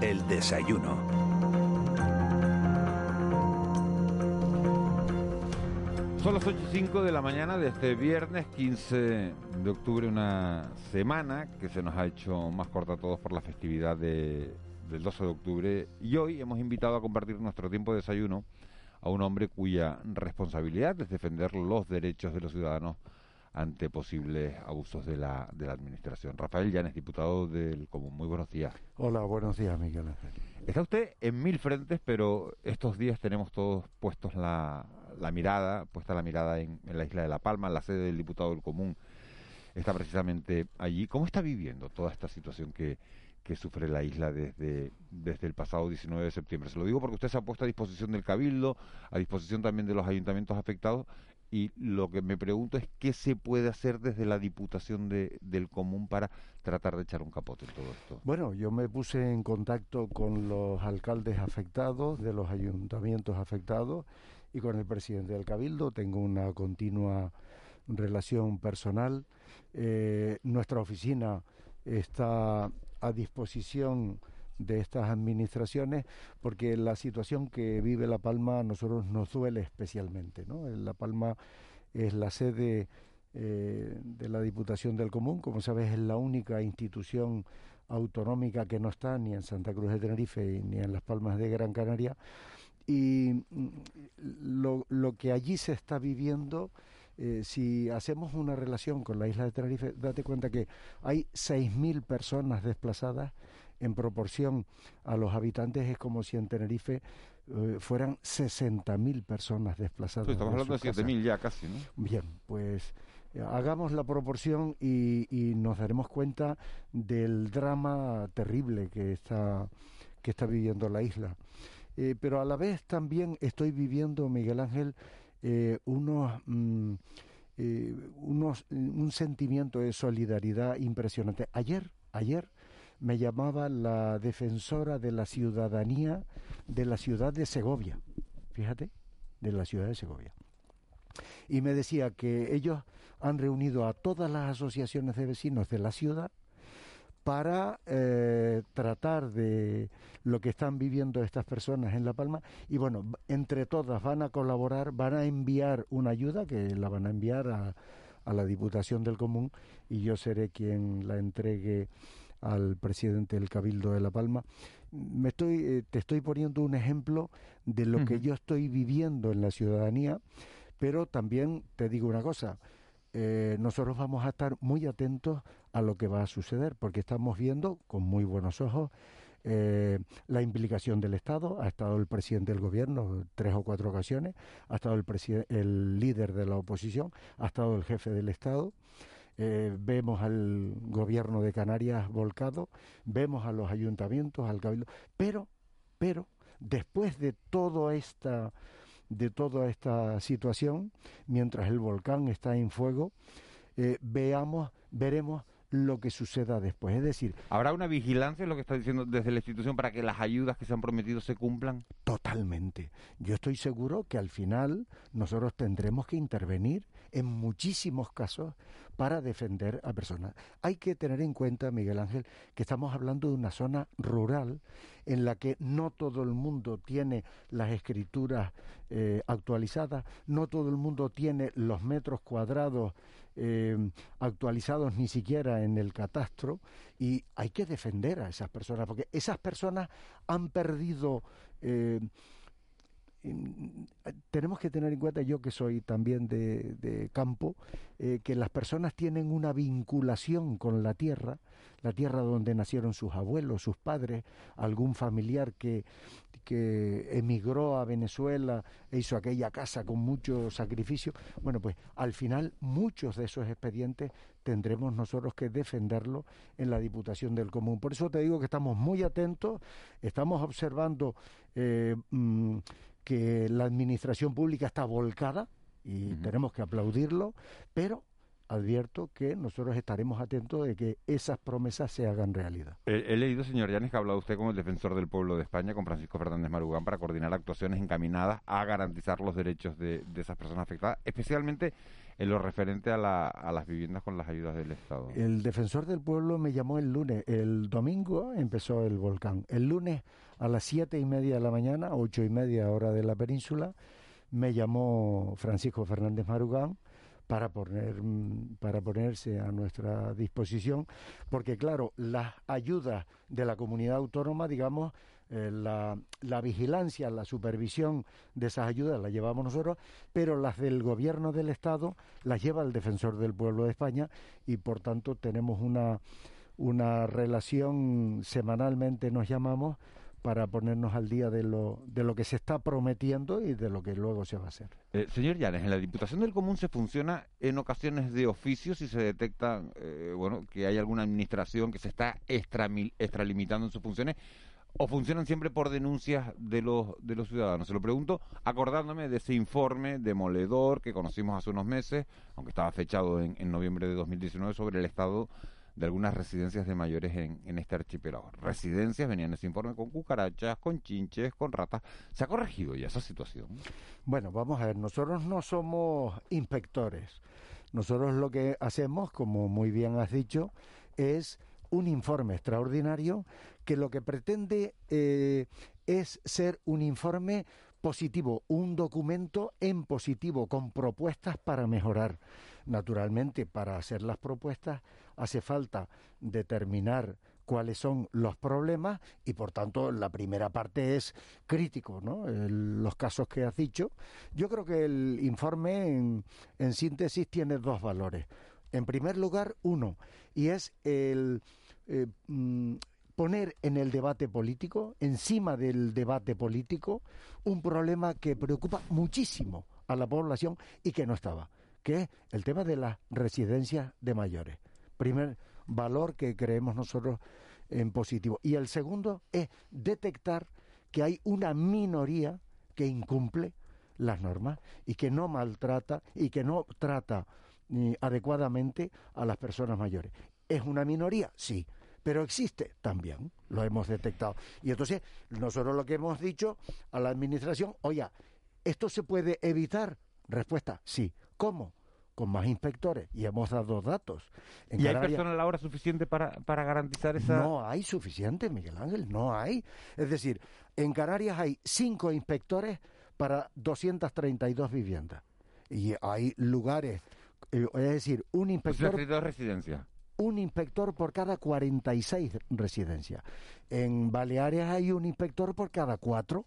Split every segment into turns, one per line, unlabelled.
El desayuno.
Son las 8 y 5 de la mañana de este viernes 15 de octubre, una semana que se nos ha hecho más corta a todos por la festividad de, del 12 de octubre. Y hoy hemos invitado a compartir nuestro tiempo de desayuno a un hombre cuya responsabilidad es defender los derechos de los ciudadanos ante posibles abusos de la, de la administración. Rafael Llanes, diputado del Común. Muy buenos días.
Hola, buenos días, Miguel Ángel.
Está usted en mil frentes, pero estos días tenemos todos puestos la, la mirada, puesta la mirada en, en, la isla de La Palma, la sede del diputado del Común está precisamente allí. ¿Cómo está viviendo toda esta situación que, que sufre la isla desde, desde el pasado 19 de septiembre? Se lo digo porque usted se ha puesto a disposición del Cabildo, a disposición también de los ayuntamientos afectados, y lo que me pregunto es qué se puede hacer desde la Diputación de, del Común para tratar de echar un capote en todo esto.
Bueno, yo me puse en contacto con los alcaldes afectados, de los ayuntamientos afectados, y con el presidente del Cabildo. Tengo una continua relación personal. Eh, nuestra oficina está a disposición de estas administraciones porque la situación que vive La Palma a nosotros nos duele especialmente. ¿no? La Palma es la sede eh, de la Diputación del Común, como sabes es la única institución autonómica que no está ni en Santa Cruz de Tenerife ni en Las Palmas de Gran Canaria y lo, lo que allí se está viviendo eh, si hacemos una relación con la isla de Tenerife, date cuenta que hay 6.000 personas desplazadas en proporción a los habitantes, es como si en Tenerife eh, fueran 60.000 personas desplazadas.
Sí, estamos hablando de 7.000 ya casi, ¿no?
Bien, pues eh, hagamos la proporción y, y, nos daremos cuenta del drama terrible que está, que está viviendo la isla. Eh, pero a la vez también estoy viviendo, Miguel Ángel, eh, unos, mm, eh, unos, un sentimiento de solidaridad impresionante. Ayer, ayer me llamaba la defensora de la ciudadanía de la ciudad de Segovia, fíjate, de la ciudad de Segovia. Y me decía que ellos han reunido a todas las asociaciones de vecinos de la ciudad para eh, tratar de lo que están viviendo estas personas en La Palma y bueno, entre todas van a colaborar, van a enviar una ayuda que la van a enviar a, a la Diputación del Común y yo seré quien la entregue al presidente del Cabildo de La Palma. Me estoy, eh, te estoy poniendo un ejemplo de lo uh -huh. que yo estoy viviendo en la ciudadanía, pero también te digo una cosa, eh, nosotros vamos a estar muy atentos a lo que va a suceder, porque estamos viendo con muy buenos ojos eh, la implicación del Estado. Ha estado el presidente del gobierno tres o cuatro ocasiones, ha estado el, el líder de la oposición, ha estado el jefe del Estado. Eh, vemos al gobierno de Canarias volcado, vemos a los ayuntamientos, al cabildo, pero, pero, después de toda esta de toda esta situación, mientras el volcán está en fuego, eh, veamos, veremos lo que suceda después. Es decir,
¿habrá una vigilancia, lo que está diciendo desde la institución, para que las ayudas que se han prometido se cumplan?
Totalmente. Yo estoy seguro que al final nosotros tendremos que intervenir en muchísimos casos para defender a personas. Hay que tener en cuenta, Miguel Ángel, que estamos hablando de una zona rural en la que no todo el mundo tiene las escrituras eh, actualizadas, no todo el mundo tiene los metros cuadrados eh, actualizados ni siquiera en el catastro y hay que defender a esas personas porque esas personas han perdido eh, tenemos que tener en cuenta, yo que soy también de, campo, eh, que las personas tienen una vinculación con la tierra, la tierra donde nacieron sus abuelos, sus padres, algún familiar que, que emigró a Venezuela e hizo aquella casa con mucho sacrificio. Bueno, pues al final muchos de esos expedientes tendremos nosotros que defenderlo en la Diputación del Común. Por eso te digo que estamos muy atentos, estamos observando eh, mmm, que la administración pública está volcada y uh -huh. tenemos que aplaudirlo, pero advierto que nosotros estaremos atentos de que esas promesas se hagan realidad.
He, leído, señor Llanes, que ha hablado usted como el defensor del pueblo de España, con Francisco Fernández Marugán, para coordinar actuaciones encaminadas a garantizar los derechos de, esas personas afectadas, especialmente en lo referente a, las viviendas con las ayudas del Estado.
El defensor del pueblo me llamó el lunes. El domingo empezó el volcán. El lunes a las siete y media de la mañana, ocho y media hora de la península, me llamó Francisco Fernández Marugán para poner para ponerse a nuestra disposición porque claro las ayudas de la comunidad autónoma digamos eh, la, la, vigilancia la supervisión de esas ayudas las llevamos nosotros pero las del gobierno del estado las lleva el defensor del pueblo de España y por tanto tenemos una una relación semanalmente nos llamamos para ponernos al día de lo, de lo que se está prometiendo y de lo que luego se va a hacer.
Eh, señor Llanes, en la Diputación del Común se funciona en ocasiones de oficio si se detecta eh, bueno, que hay alguna administración que se está extralimitando en sus funciones o funcionan siempre por denuncias de los, de los ciudadanos. Se lo pregunto acordándome de ese informe demoledor que conocimos hace unos meses, aunque estaba fechado en, en noviembre de 2019, sobre el estado de algunas residencias de mayores en, en este archipiélago. Residencias, venían ese informe con cucarachas, con chinches, con ratas. ¿Se ha corregido ya esa situación?
Bueno, vamos a ver, nosotros no somos inspectores. Nosotros lo que hacemos, como muy bien has dicho, es un informe extraordinario que lo que pretende eh, es ser un informe positivo, un documento en positivo, con propuestas para mejorar. Naturalmente, para hacer las propuestas hace falta determinar cuáles son los problemas y por tanto la primera parte es crítico, ¿no? los casos que has dicho. Yo creo que el informe en, síntesis tiene dos valores. En primer lugar, uno, y es el eh, mm, poner en el debate político, encima del debate político, un problema que preocupa muchísimo a la población y que no estaba que es el tema de las residencias de mayores. Primer valor que creemos nosotros en positivo. Y el segundo es detectar que hay una minoría que incumple las normas y que no maltrata y que no trata ni adecuadamente a las personas mayores. ¿Es una minoría? Sí, pero existe también, lo hemos detectado. Y entonces nosotros lo que hemos dicho a la Administración, oye, ¿esto se puede evitar? Respuesta, sí. ¿Cómo? Con más inspectores. Y hemos dado datos.
¿Y hay personal ahora suficiente para, para garantizar esa...?
No hay suficiente, Miguel Ángel, no hay. Es decir, en Canarias hay cinco inspectores para 232 viviendas. Y hay lugares, eh, es decir, un inspector...
residencias
un inspector por cada 46 residencias. En Baleares hay un inspector por cada cuatro.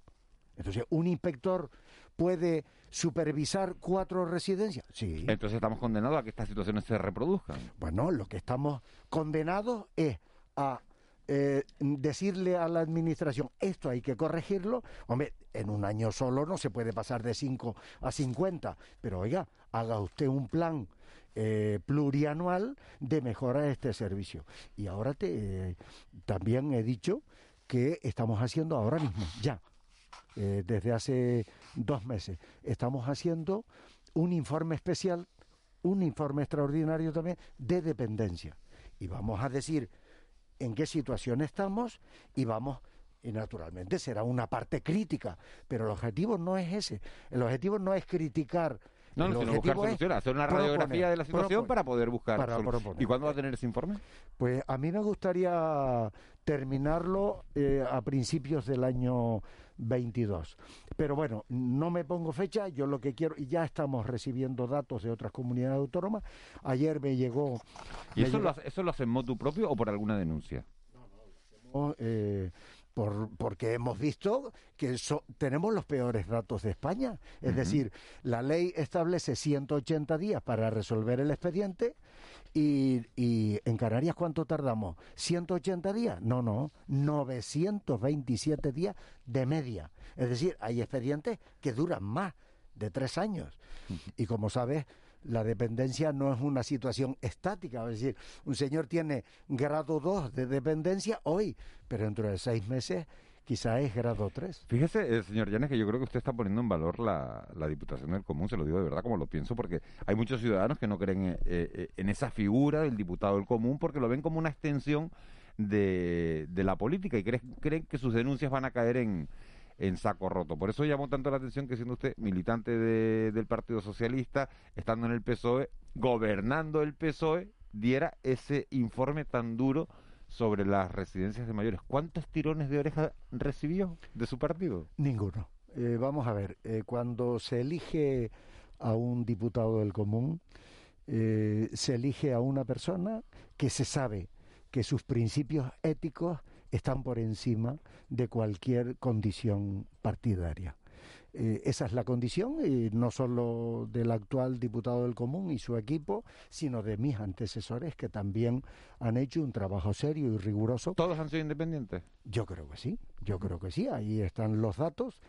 Entonces, un inspector puede supervisar cuatro residencias? Sí.
Entonces estamos condenados a que estas situaciones se reproduzcan.
Bueno, lo que estamos condenados es a eh, decirle a la administración esto hay que corregirlo. Hombre, en un año solo no se puede pasar de 5 a 50, pero oiga, haga usted un plan eh, plurianual de mejorar este servicio. Y ahora te, eh, también he dicho que estamos haciendo ahora mismo, ya, eh, desde hace dos meses. Estamos haciendo un informe especial, un informe extraordinario también de dependencia. Y vamos a decir en qué situación estamos y vamos y naturalmente será una parte crítica, pero el objetivo no es ese. El objetivo no es criticar
no, no, sino buscar soluciones, hacer una radiografía de la situación para poder buscar para ¿Y cuándo va a tener ese informe?
Pues a mí me gustaría terminarlo eh, a principios del año 22. Pero bueno, no me pongo fecha, yo lo que quiero, y ya estamos recibiendo datos de otras comunidades autónomas. Ayer me llegó...
¿Y eso, Lo, eso lo hace motu propio o por alguna denuncia?
No, no, eh, por, porque hemos visto que tenemos los peores datos de España. Es decir, la ley establece 180 días para resolver el expediente y, y, en Canarias ¿cuánto tardamos? ¿180 días? No, no, 927 días de media. Es decir, hay expedientes que duran más de tres años. Y como sabes, la dependencia no es una situación estática, es decir, un señor tiene grado 2 de dependencia hoy, pero dentro de seis meses quizá es grado 3.
Fíjese, eh, señor Llanes, que yo creo que usted está poniendo en valor la, Diputación del Común, se lo digo de verdad como lo pienso, porque hay muchos ciudadanos que no creen eh, eh, en esa figura del diputado del Común porque lo ven como una extensión de, de la política y creen, creen que sus denuncias van a caer en, en saco roto. Por eso llamó tanto la atención que siendo usted militante del Partido Socialista, estando en el PSOE, gobernando el PSOE, diera ese informe tan duro sobre las residencias de mayores. ¿Cuántos tirones de oreja recibió de su partido?
Ninguno. Eh, vamos a ver, eh, cuando se elige a un diputado del común, eh, se elige a una persona que se sabe que sus principios éticos están por encima de cualquier condición partidaria. Eh, esa es la condición, y no solo del actual diputado del Común y su equipo, sino de mis antecesores que también han hecho un trabajo serio y riguroso.
¿Todos han sido independientes?
Yo creo que sí, yo creo que sí, ahí están los datos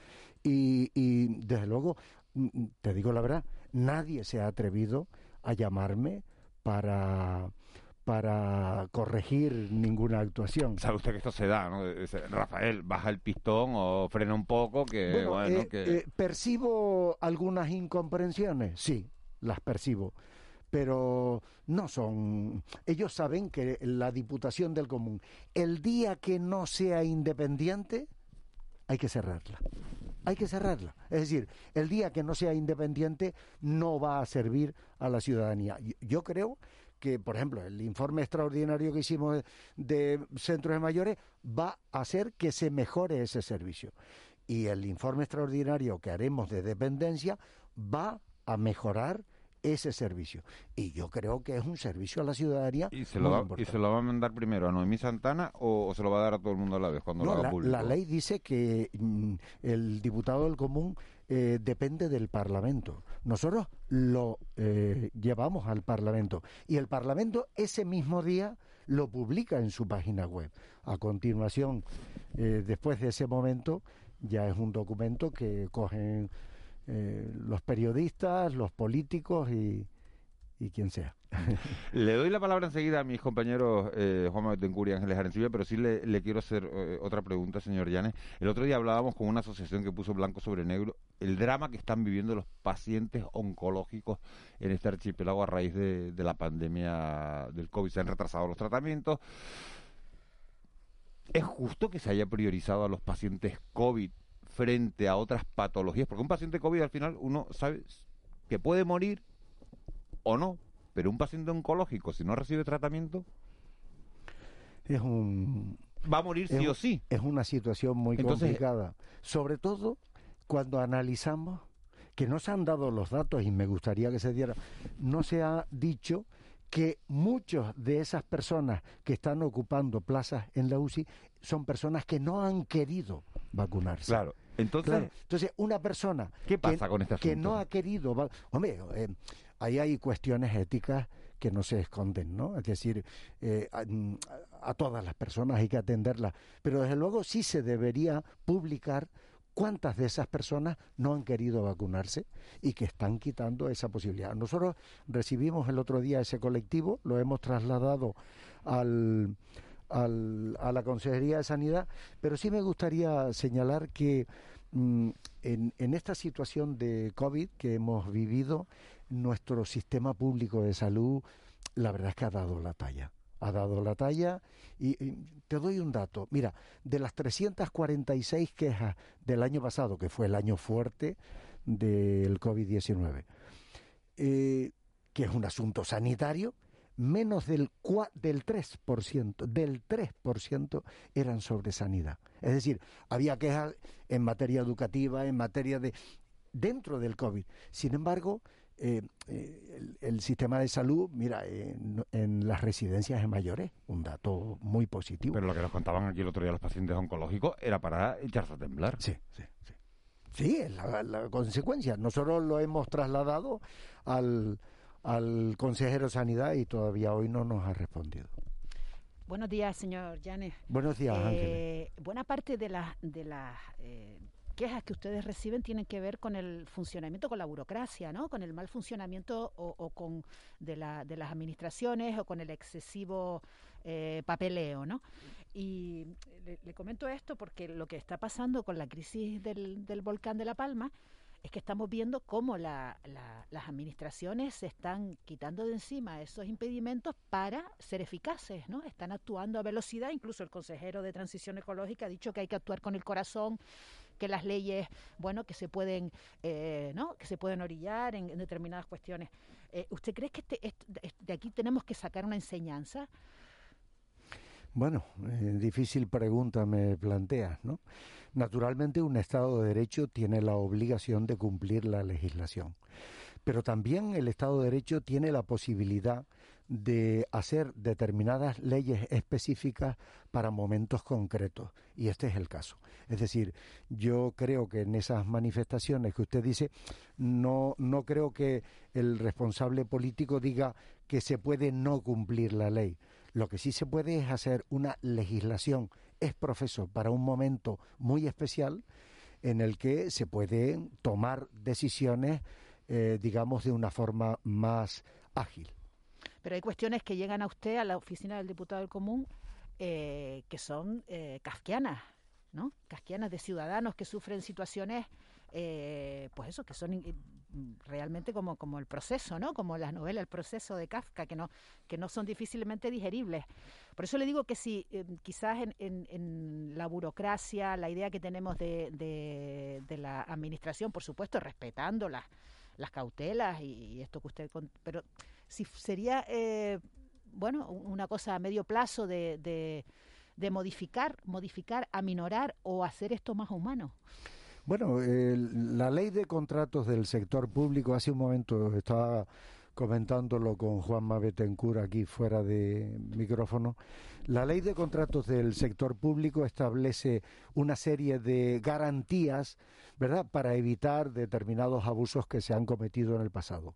y, y desde luego, mm, mm, te digo la verdad, nadie se ha atrevido a llamarme para para corregir ninguna actuación.
Sabe usted que esto se da, ¿no? Rafael, baja el pistón o frena un poco, que bueno,
eh, eh, ¿Percibo algunas incomprensiones? Sí, las percibo. Pero no son... Ellos saben que la Diputación del Común, el día que no sea independiente, hay que cerrarla. Hay que cerrarla. Es decir, el día que no sea independiente no va a servir a la ciudadanía. Yo creo que, por ejemplo, el informe extraordinario que hicimos de, centros de mayores va a hacer que se mejore ese servicio. Y el informe extraordinario que haremos de dependencia va a mejorar ese servicio. Y yo creo que es un servicio a la ciudadanía.
¿Y se, lo va, ¿y se lo va a mandar primero a Noemí Santana o, se lo va a dar a todo el mundo a la vez cuando lo haga
la,
público?
La ley dice que mm, el diputado del común eh, depende del Parlamento. Nosotros lo eh, llevamos al Parlamento y el Parlamento ese mismo día lo publica en su página web. A continuación, eh, después de ese momento, ya es un documento que cogen los periodistas, los políticos y quien sea.
le doy la palabra enseguida a mis compañeros eh, Juan Betancourt y Ángeles Arencibia, pero sí le, quiero hacer eh, otra pregunta, señor Llanes. El otro día hablábamos con una asociación que puso blanco sobre negro el drama que están viviendo los pacientes oncológicos en este archipiélago a raíz de la pandemia del COVID. Se han retrasado los tratamientos. ¿Es justo que se haya priorizado a los pacientes COVID frente a otras patologías? Porque un paciente COVID al final uno sabe que puede morir o no, pero un paciente oncológico, si no recibe tratamiento,
es un
va a morir sí o sí.
Es una situación muy complicada, sobre todo cuando analizamos que no se han dado los datos y me gustaría que se diera, no se ha dicho que muchos de esas personas que están ocupando plazas en la UCI son personas que no han querido vacunarse.
Claro. Entonces,
entonces una persona
¿qué pasa con este
que no ha querido, hombre, eh, ahí hay cuestiones éticas que no se esconden, ¿no? Es decir, eh, a, todas las personas hay que atenderlas, pero desde luego sí se debería publicar cuántas de esas personas no han querido vacunarse y que están quitando esa posibilidad. Nosotros recibimos el otro día ese colectivo, lo hemos trasladado al, al, a la Consejería de Sanidad, pero sí me gustaría señalar que mm, en, en esta situación de COVID que hemos vivido, nuestro sistema público de salud, la verdad es que ha dado la talla. Ha dado la talla y, te doy un dato. Mira, de las 346 quejas del año pasado, que fue el año fuerte del COVID-19, eh, que es un asunto sanitario, menos del, del 3%, del 3% eran sobre sanidad. Es decir, había quejas en materia educativa, en materia de... dentro del COVID. Sin embargo, eh, eh, el, sistema de salud, mira, en, las residencias de mayores, un dato muy positivo.
Pero lo que nos contaban aquí el otro día los pacientes oncológicos era para echarse a temblar.
Sí, sí, sí. Sí, es la, consecuencia. Nosotros lo hemos trasladado al, al consejero de Sanidad y todavía hoy no nos ha respondido.
Buenos días, señor Llanes.
Buenos días, eh,
Buena parte de las de las eh, quejas que ustedes reciben tienen que ver con el funcionamiento, con la burocracia, ¿no? Con el mal funcionamiento o, con de, la, de las administraciones o con el excesivo eh, papeleo, ¿no? Y Le comento esto porque lo que está pasando con la crisis del, del volcán de La Palma es que estamos viendo cómo la, las administraciones se están quitando de encima esos impedimentos para ser eficaces, ¿no? Están actuando a velocidad, incluso el consejero de Transición Ecológica ha dicho que hay que actuar con el corazón, que las leyes, bueno, que se pueden, eh, ¿no? Que se pueden orillar en, determinadas cuestiones. Eh, ¿Usted cree que este, de aquí tenemos que sacar una enseñanza?
Bueno, eh, difícil pregunta me planteas, ¿no? Naturalmente un Estado de Derecho tiene la obligación de cumplir la legislación, pero también el Estado de Derecho tiene la posibilidad de hacer determinadas leyes específicas para momentos concretos. Y este es el caso. Es decir, yo creo que en esas manifestaciones que usted dice, no, no creo que el responsable político diga que se puede no cumplir la ley. Lo que sí se puede es hacer una legislación es profeso para un momento muy especial en el que se pueden tomar decisiones, eh, digamos, de una forma más ágil.
Pero hay cuestiones que llegan a usted, a la oficina del diputado del común, eh, que son eh, kafkianas, ¿no? Casquianas de ciudadanos que sufren situaciones, eh, pues eso, que son realmente como, como el proceso, ¿no? Como la novela, el proceso de Kafka, que no, que no son difícilmente digeribles. Por eso le digo que si eh, quizás en, en, la burocracia, la idea que tenemos de, de, la administración, por supuesto, respetando las, las cautelas y, esto que usted... Pero si sería, eh, bueno, una cosa a medio plazo de, de, modificar, modificar, aminorar o hacer esto más humano.
Bueno, la ley de contratos del sector público, hace un momento estaba comentándolo con Juan Betancourt aquí fuera de micrófono. La ley de contratos del sector público establece una serie de garantías, ¿verdad?, para evitar determinados abusos que se han cometido en el pasado.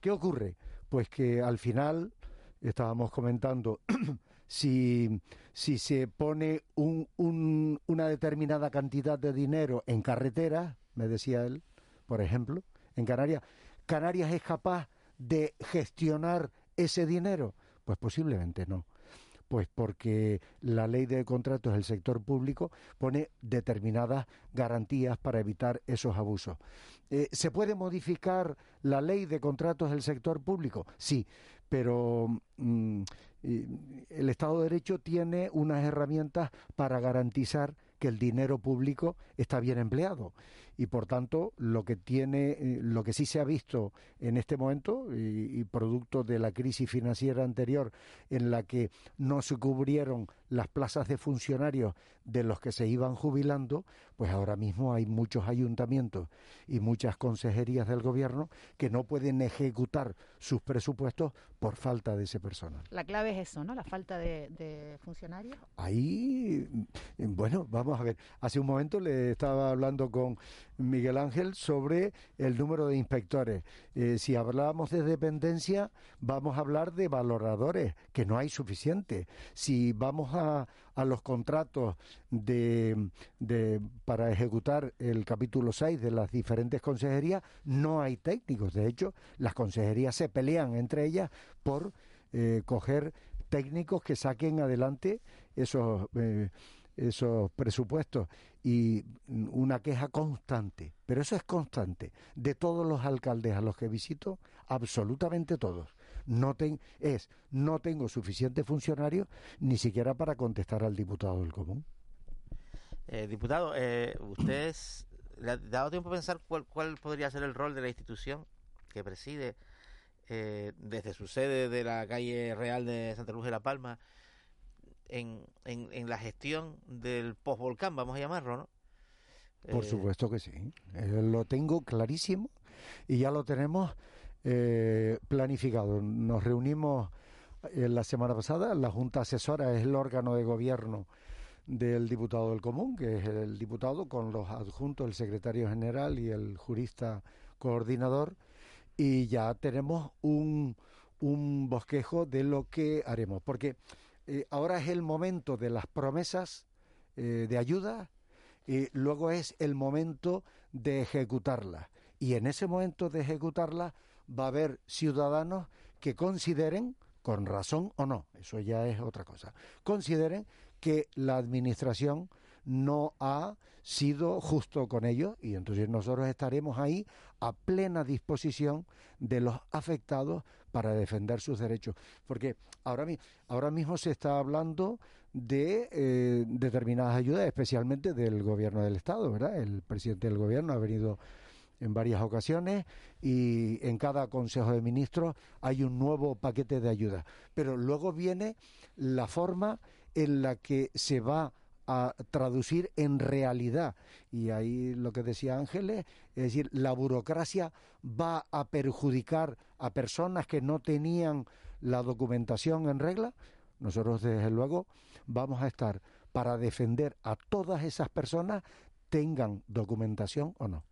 ¿Qué ocurre? Pues que al final estábamos comentando si, si se pone un, un, una determinada cantidad de dinero en carretera, me decía él, por ejemplo, en Canarias, ¿Canarias es capaz de gestionar ese dinero? Pues posiblemente no. Pues porque la ley de contratos del sector público pone determinadas garantías para evitar esos abusos. Eh, ¿Se puede modificar la ley de contratos del sector público? Sí, pero mm, el Estado de Derecho tiene unas herramientas para garantizar que el dinero público está bien empleado y por tanto lo que tiene eh, lo que sí se ha visto en este momento y, producto de la crisis financiera anterior en la que no se cubrieron las plazas de funcionarios de los que se iban jubilando pues ahora mismo hay muchos ayuntamientos y muchas consejerías del gobierno que no pueden ejecutar sus presupuestos por falta de ese personal.
La clave es eso, ¿no? La falta de, de funcionarios.
Ahí, bueno, vamos a ver. Hace un momento le estaba hablando con Miguel Ángel sobre el número de inspectores. Eh, si hablábamos de dependencia, vamos a hablar de valoradores, que no hay suficiente. Si vamos a, a los contratos de, de, para ejecutar el capítulo 6 de las diferentes consejerías, no hay técnicos. De hecho, las consejerías se pelean entre ellas por eh, coger técnicos que saquen adelante esos... Eh, esos presupuestos y una queja constante, pero eso es constante, de todos los alcaldes a los que visito, absolutamente todos. No es, no tengo suficiente funcionario ni siquiera para contestar al diputado del común.
Eh, diputado, eh, ¿usted le ha dado tiempo a pensar cuál, cuál podría ser el rol de la institución que preside eh, desde su sede de la calle Real de Santa Luz de la Palma en, en, la gestión del postvolcán, vamos a llamarlo, ¿no?
Por eh, supuesto que sí. Eh, lo tengo clarísimo y ya lo tenemos eh, planificado. Nos reunimos la semana pasada. La Junta Asesora es el órgano de gobierno del diputado del común, que es el diputado con los adjuntos, el secretario general y el jurista coordinador. Y ya tenemos un, un bosquejo de lo que haremos. Porque eh, ahora es el momento de las promesas eh, de ayuda y luego es el momento de ejecutarlas. Y en ese momento de ejecutarlas va a haber ciudadanos que consideren, con razón o no, eso ya es otra cosa, consideren que la administración no ha sido justo con ellos y entonces nosotros estaremos ahí a plena disposición de los afectados para defender sus derechos. Porque ahora, mismo se está hablando de eh, determinadas ayudas, especialmente del gobierno del Estado, ¿verdad? El presidente del gobierno ha venido en varias ocasiones y en cada Consejo de Ministros hay un nuevo paquete de ayudas. Pero luego viene la forma en la que se va a traducir en realidad. Y ahí lo que decía Ángeles, es decir, la burocracia va a perjudicar a personas que no tenían la documentación en regla. Nosotros, desde luego, vamos a estar para defender a todas esas personas, tengan documentación o no.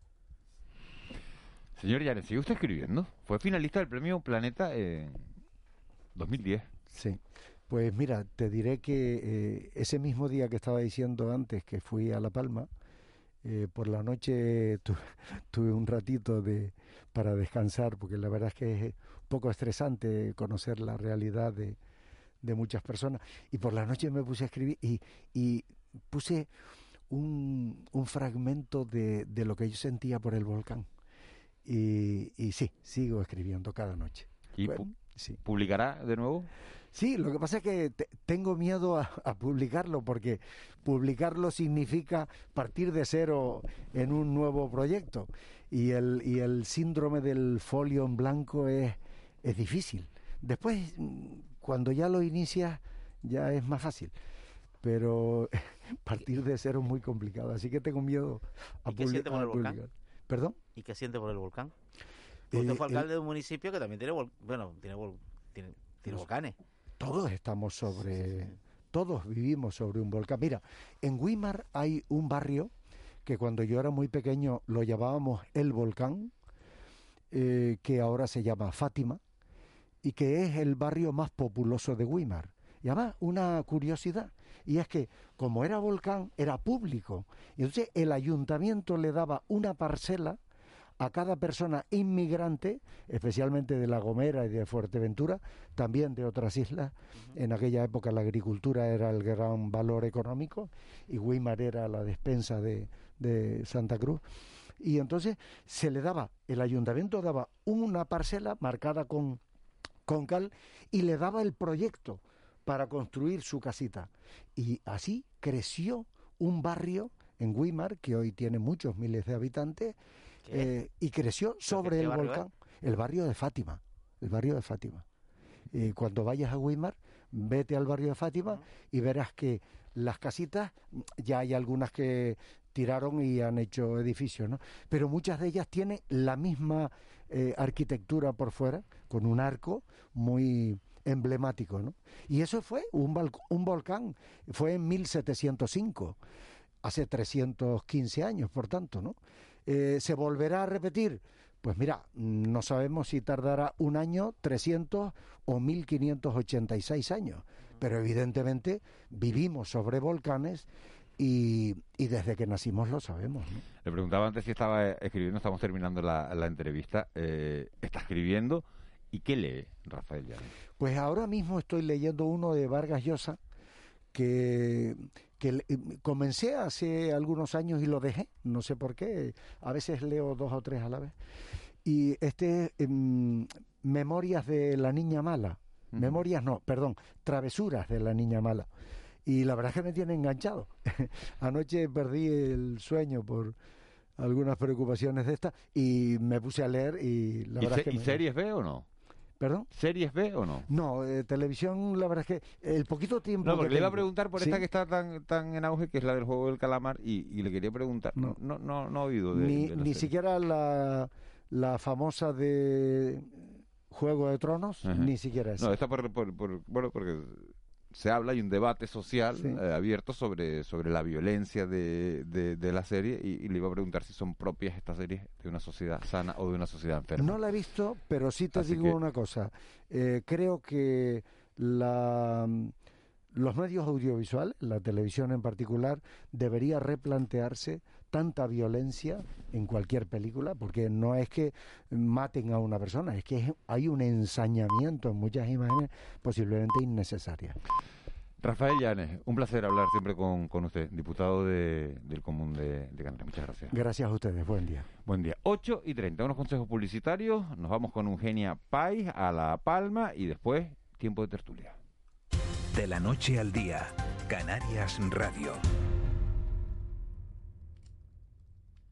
Señor Llanes, ¿sigue usted escribiendo? Fue finalista del premio Planeta en 2010.
Sí. Pues mira, te diré que eh, ese mismo día que estaba diciendo antes que fui a La Palma, eh, por la noche tuve un ratito de para descansar, porque la verdad es que es un poco estresante conocer la realidad de, de muchas personas. Y por la noche me puse a escribir y, y puse un, un fragmento de, de, lo que yo sentía por el volcán. Y, y sí, sigo escribiendo cada noche.
¿Y sí. publicará de nuevo?
Sí, lo que pasa es que tengo miedo a, publicarlo porque publicarlo significa partir de cero en un nuevo proyecto y el, y el síndrome del folio en blanco es, es difícil. Después, cuando ya lo inicias, ya es más fácil. Pero partir de cero es muy complicado, así que tengo miedo a,
publicar. publicar.
¿Perdón?
¿Y qué siente por el volcán? Usted fue alcalde de un municipio que también tiene, bueno, tiene, tiene, tiene volcanes
todos estamos sobre, todos vivimos sobre un volcán. Mira, en Weimar hay un barrio que cuando yo era muy pequeño lo llamábamos el volcán, eh, que ahora se llama Fátima, y que es el barrio más populoso de Weimar. Y además, una curiosidad, y es que como era volcán, era público. Y entonces el ayuntamiento le daba una parcela a cada persona inmigrante, especialmente de La Gomera y de Fuerteventura, también de otras islas. En aquella época la agricultura era el gran valor económico y Weimar era la despensa de, de Santa Cruz. Y entonces se le daba, el ayuntamiento daba una parcela marcada con, con cal y le daba el proyecto para construir su casita. Y así creció un barrio en Weimar, que hoy tiene muchos miles de habitantes, eh, y creció sobre el volcán, el barrio de Fátima, el barrio de Fátima. Y cuando vayas a Weimar, vete al barrio de Fátima y verás que las casitas, ya hay algunas que tiraron y han hecho edificios, ¿no? Pero muchas de ellas tienen la misma eh, arquitectura por fuera, con un arco muy emblemático, ¿no? Y eso fue un, un volcán, fue en 1705, hace 315 años, por tanto, ¿no? Eh, ¿Se volverá a repetir? Pues mira, no sabemos si tardará un año, 300 o 1586 años, pero evidentemente vivimos sobre volcanes y, desde que nacimos lo sabemos.
Le preguntaba antes si estaba escribiendo, estamos terminando la, entrevista. Eh, ¿Está escribiendo? ¿Y qué lee Rafael Llanes?
Pues ahora mismo estoy leyendo uno de Vargas Llosa que que eh, comencé hace algunos años y lo dejé, no sé por qué, a veces leo dos o tres a la vez. Y este, em, Memorias de la Niña Mala, Memorias no, perdón, Travesuras de la Niña Mala. Y la verdad es que me tiene enganchado. Anoche perdí el sueño por algunas preocupaciones de estas y me puse a leer y la verdad es que...
¿Y series ve o no?
¿Perdón?
¿Series B o no?
No, eh, televisión, la verdad es que el poquito tiempo.
No, porque le iba a preguntar por esta que está tan, tan en auge, que es la del juego del calamar, y, le quería preguntar. No, no, no, no he oído de.
Ni, ni siquiera la, la famosa de Juego de Tronos, ni siquiera esa.
No, esta por, por, por, bueno, porque se habla, hay un debate social eh, abierto sobre, sobre la violencia de, de, la serie y, le iba a preguntar si son propias estas series de una sociedad sana o de una sociedad enferma.
No la he visto, pero sí te digo una cosa. Eh, creo que la, los medios audiovisuales, la televisión en particular, debería replantearse tanta violencia en cualquier película, porque no es que maten a una persona, es que hay un ensañamiento en muchas imágenes posiblemente innecesarias.
Rafael Llanes, un placer hablar siempre con, con usted, diputado de- del Común de, de Canarias. Muchas gracias.
Gracias a ustedes, buen día.
Buen día. 8 y 30, unos consejos publicitarios. Nos vamos con Eugenia Pais a La Palma y después tiempo de tertulia.
De la noche al día, Canarias Radio.